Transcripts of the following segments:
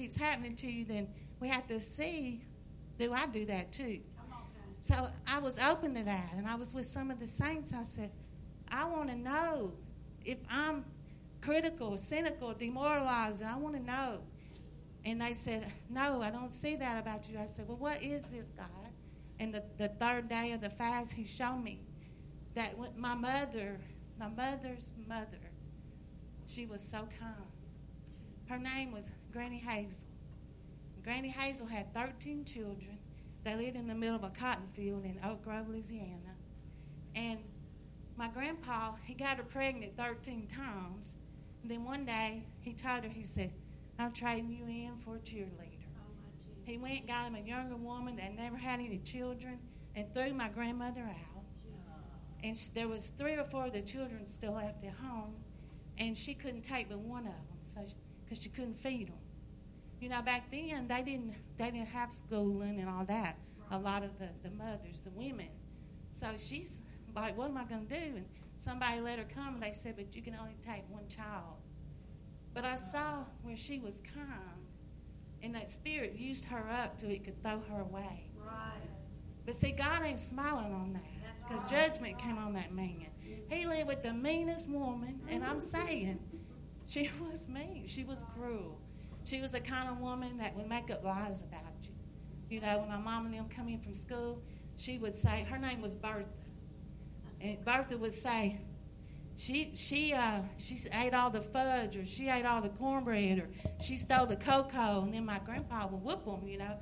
keeps happening to you, then we have to see do I do that too? So I was open to that, and I was with some of the saints. I said, I want to know if I'm critical, cynical, demoralized, and I want to know. And they said, No, I don't see that about you. I said, Well, what is this, God? And the, the third day of the fast, He showed me that my mother, my mother's mother, she was so kind. Her name was Granny Hazel. Granny Hazel had 13 children. They lived in the middle of a cotton field in Oak Grove, Louisiana. And my grandpa, he got her pregnant 13 times. And then one day, he told her, he said, I'm trading you in for a cheerleader. He went and got him a younger woman that never had any children and threw my grandmother out. And she, there was three or four of the children still left at home, and she couldn't take but one of them, so because she couldn't feed them. You know, back then they didn't they didn't have schooling and all that. A lot of the, the mothers, the women. So she's like, what am I going to do? And somebody let her come, and they said, but you can only take one child. But I saw where she was kind, and that spirit used her up till it could throw her away. Right. But see, God ain't smiling on that because judgment came on that man. He lived with the meanest woman, and I'm saying she was mean. She was cruel. She was the kind of woman that would make up lies about you. You know, when my mom and them come in from school, she would say, her name was Bertha. And Bertha would say, she she uh she ate all the fudge or she ate all the cornbread or she stole the cocoa and then my grandpa would whoop them you know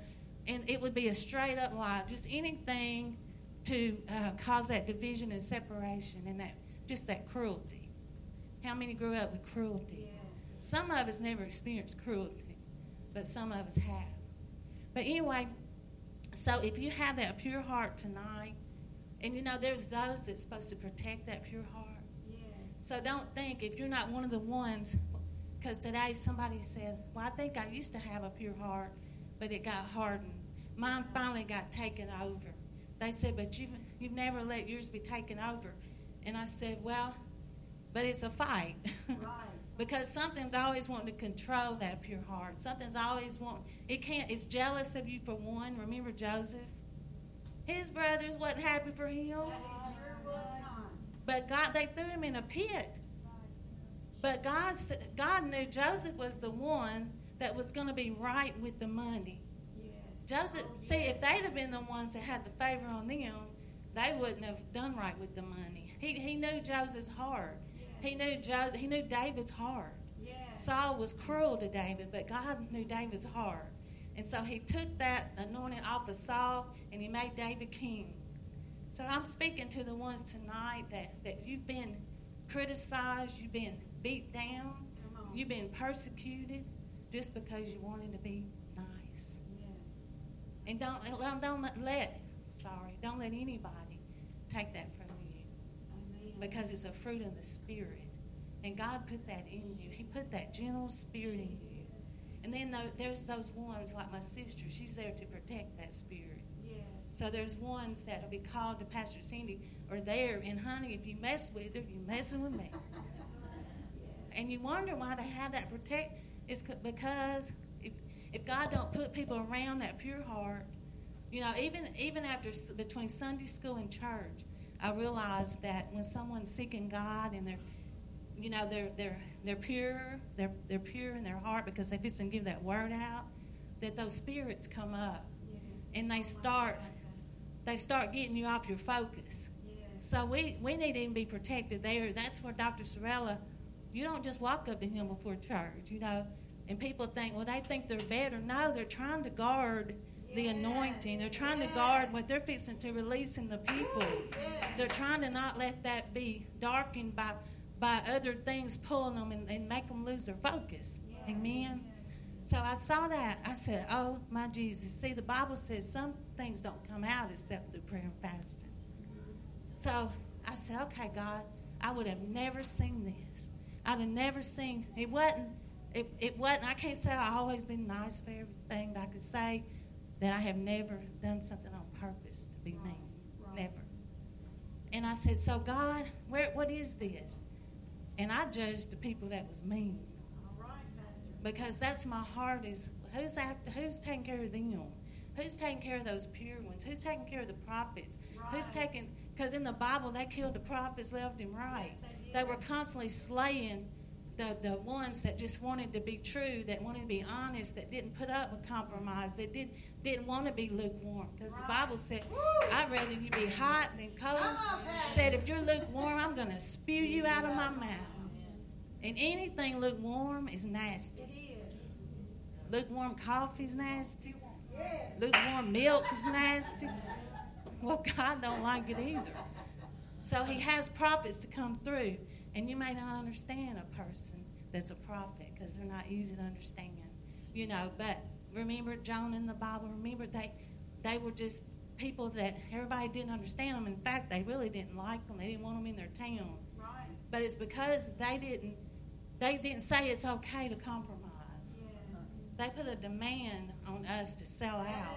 and it would be a straight up lie just anything to uh, cause that division and separation and that just that cruelty how many grew up with cruelty some of us never experienced cruelty, but some of us have. But anyway, so if you have that pure heart tonight, and you know there's those that's supposed to protect that pure heart. Yes. So don't think if you're not one of the ones, because today somebody said, "Well, I think I used to have a pure heart, but it got hardened. Mine finally got taken over." They said, "But you've you've never let yours be taken over," and I said, "Well, but it's a fight." Right because something's always wanting to control that pure heart. Something's always want it can't. It's jealous of you for one. Remember Joseph? His brothers wasn't happy for him. But God, they threw him in a pit. But God, God knew Joseph was the one that was going to be right with the money. Joseph, see, if they'd have been the ones that had the favor on them, they wouldn't have done right with the money. He, he knew Joseph's heart. He knew Joseph, he knew David's heart. Yes. Saul was cruel to David, but God knew David's heart. And so he took that anointing off of Saul and he made David king. So I'm speaking to the ones tonight that, that you've been criticized, you've been beat down, you've been persecuted just because you wanted to be nice. Yes. And don't, don't let, sorry, don't let anybody take that from because it's a fruit of the Spirit. And God put that in you. He put that gentle spirit in you. And then there's those ones like my sister. She's there to protect that spirit. Yes. So there's ones that will be called to Pastor Cindy or there. And honey, if you mess with her, you're messing with me. And you wonder why they have that protect. It's because if, if God don't put people around that pure heart, you know, even even after between Sunday school and church, I realize that when someone's seeking God and they're, you know, they're they're they're pure, they're they're pure in their heart because they just give that word out, that those spirits come up, and they start they start getting you off your focus. So we we need to be protected there. That's where Dr. Sorella, you don't just walk up to him before church, you know, and people think, well, they think they're better. No, they're trying to guard the anointing. They're trying to guard what they're fixing to release in the people. They're trying to not let that be darkened by by other things pulling them and, and make them lose their focus. Amen. So I saw that. I said, Oh, my Jesus. See, the Bible says some things don't come out except through prayer and fasting. So I said, Okay, God, I would have never seen this. I'd have never seen it wasn't it, it wasn't I can't say I've always been nice for everything, but I could say that I have never done something on purpose to be mean. Never. And I said, So, God, where, what is this? And I judged the people that was mean. because that's my heart is who's after, who's taking care of them who's taking care of those pure ones who's taking care of the prophets right. who's taking because in the bible they killed the prophets left and right they were constantly slaying the, the ones that just wanted to be true that wanted to be honest that didn't put up with compromise that didn't didn't want to be lukewarm because right. the bible said i'd rather you be hot than cold on, said if you're lukewarm i'm going to spew you out of my mouth and anything lukewarm is nasty. Lukewarm coffee is nasty. Lukewarm milk is nasty. Well, God don't like it either. So He has prophets to come through, and you may not understand a person that's a prophet because they're not easy to understand, you know. But remember John in the Bible. Remember they they were just people that everybody didn't understand them. In fact, they really didn't like them. They didn't want them in their town. Right. But it's because they didn't they didn't say it's okay to compromise. Yes. They put a demand on us to sell out.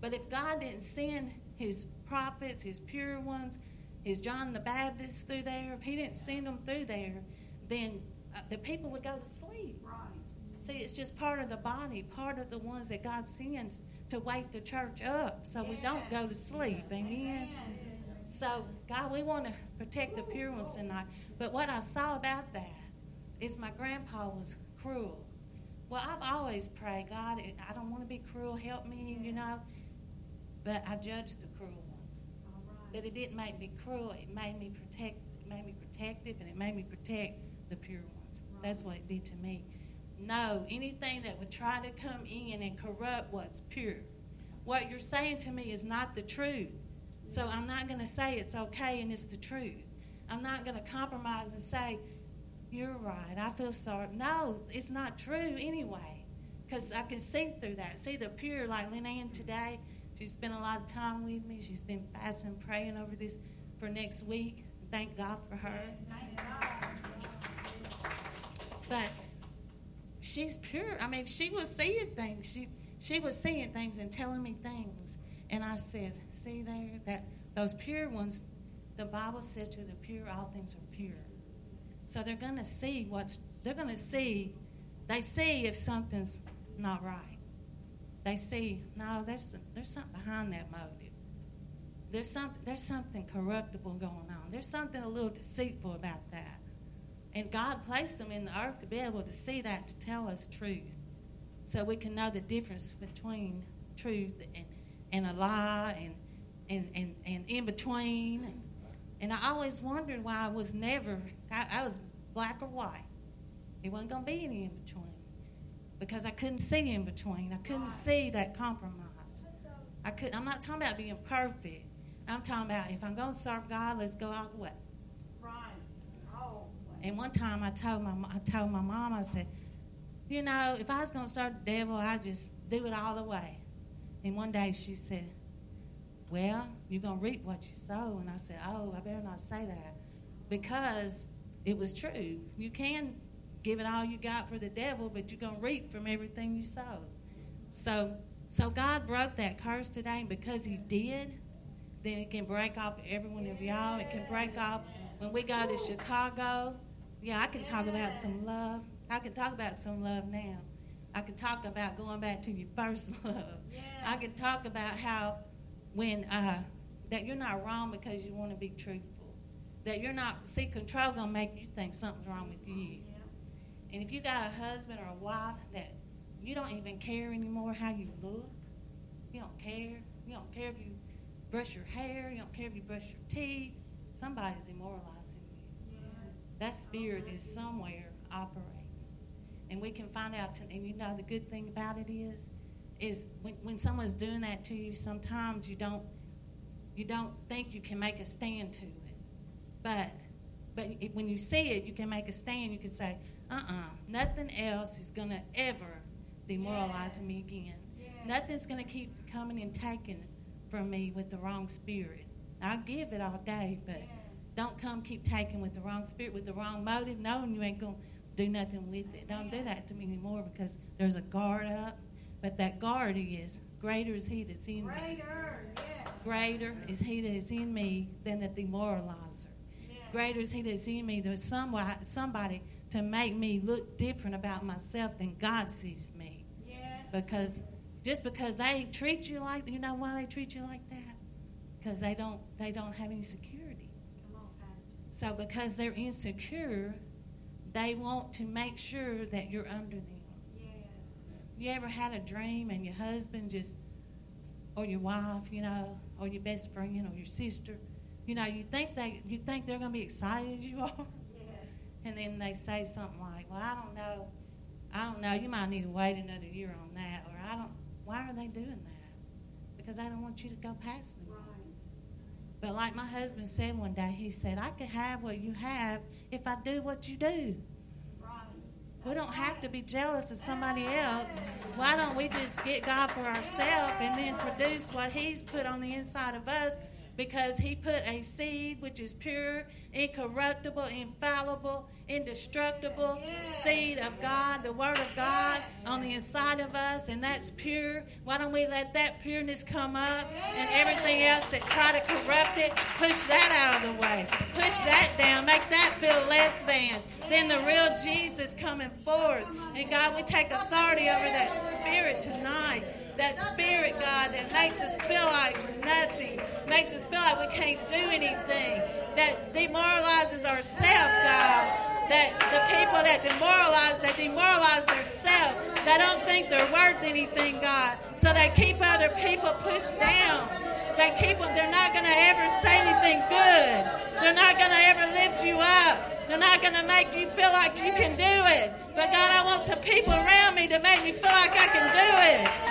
But if God didn't send his prophets, his pure ones, his John the Baptist through there, if he didn't send them through there, then uh, the people would go to sleep. Right. See, it's just part of the body, part of the ones that God sends to wake the church up so we don't go to sleep. Amen. Amen. So, God, we want to protect the pure ones tonight. But what I saw about that is my grandpa was cruel. Well, I've always prayed, God, I don't want to be cruel. Help me, you know. But I judged the. But it didn't make me cruel. It made me protect. It made me protective, and it made me protect the pure ones. Right. That's what it did to me. No, anything that would try to come in and corrupt what's pure. What you're saying to me is not the truth. So I'm not going to say it's okay and it's the truth. I'm not going to compromise and say you're right. I feel sorry. No, it's not true anyway. Because I can see through that. See the pure, like Lynn Ann today. She spent a lot of time with me. She's been fasting, praying over this for next week. Thank God for her. But she's pure. I mean, she was seeing things. She she was seeing things and telling me things. And I said, see there, that those pure ones, the Bible says to the pure, all things are pure. So they're going to see what's, they're going to see, they see if something's not right. They see, no, there's, there's something behind that motive. There's, some, there's something corruptible going on. There's something a little deceitful about that. And God placed them in the earth to be able to see that, to tell us truth. So we can know the difference between truth and, and a lie and, and, and, and in between. And I always wondered why I was never, I, I was black or white. It wasn't going to be any in between because I couldn't see in between. I couldn't see that compromise. I couldn't. I'm not talking about being perfect. I'm talking about if I'm going to serve God, let's go all the way. Right. Oh. And one time I told my I told my mom I said, you know, if I was going to serve the devil, I'd just do it all the way. And one day she said, well, you're going to reap what you sow. And I said, oh, I better not say that because it was true. You can give it all you got for the devil, but you're going to reap from everything you sow. So, so God broke that curse today, and because He did, then it can break off every one of y'all. It can break off when we go to Chicago. Yeah, I can talk about some love. I can talk about some love now. I can talk about going back to your first love. I can talk about how when uh, that you're not wrong because you want to be truthful. That you're not see control gonna make you think something's wrong with you. And if you got a husband or a wife that you don't even care anymore how you look, you don't care. You don't care if you brush your hair. You don't care if you brush your teeth. Somebody's demoralizing you. That spirit is somewhere operating, and we can find out. and you know the good thing about it is is when, when someone's doing that to you, sometimes you don't you don't think you can make a stand to it. But but when you see it, you can make a stand. You can say, uh-uh, nothing else is gonna ever demoralize me again. Nothing's gonna keep coming and taking from me with the wrong spirit. I'll give it all day, but don't come keep taking with the wrong spirit, with the wrong motive, knowing you ain't gonna do nothing with it. Don't do that to me anymore because there's a guard up but that guard is greater is he that's in greater, me. Yes. Greater is he that is in me than the demoralizer. Yes. Greater is he that's in me. There's somebody, somebody to make me look different about myself than God sees me. Yes. Because just because they treat you like you know why they treat you like that? Because they don't they don't have any security. On, so because they're insecure, they want to make sure that you're under them. Yes. You ever had a dream and your husband just or your wife, you know, or your best friend or your sister, you know, you think they you think they're going to be excited as you are. And then they say something like, "Well, I don't know, I don't know. You might need to wait another year on that," or "I don't." Why are they doing that? Because I don't want you to go past them. Right. But like my husband said one day, he said, "I could have what you have if I do what you do." We don't have to be jealous of somebody else. Why don't we just get God for ourselves and then produce what He's put on the inside of us? Because He put a seed which is pure, incorruptible, infallible, indestructible seed of God, the Word of God on the inside of us, and that's pure. Why don't we let that pureness come up and everything else that try to corrupt it, push that out of the way, push that down, make that feel less than, then the real Jesus coming forward. And God, we take authority over that spirit tonight. That spirit, God, that makes us feel like nothing, makes us feel like we can't do anything, that demoralizes ourselves, God. That the people that demoralize, that demoralize themselves, they don't think they're worth anything, God. So they keep other people pushed down. They keep them, they're not going to ever say anything good. They're not going to ever lift you up. They're not going to make you feel like you can do it. But God, I want some people around me to make me feel like I can do it.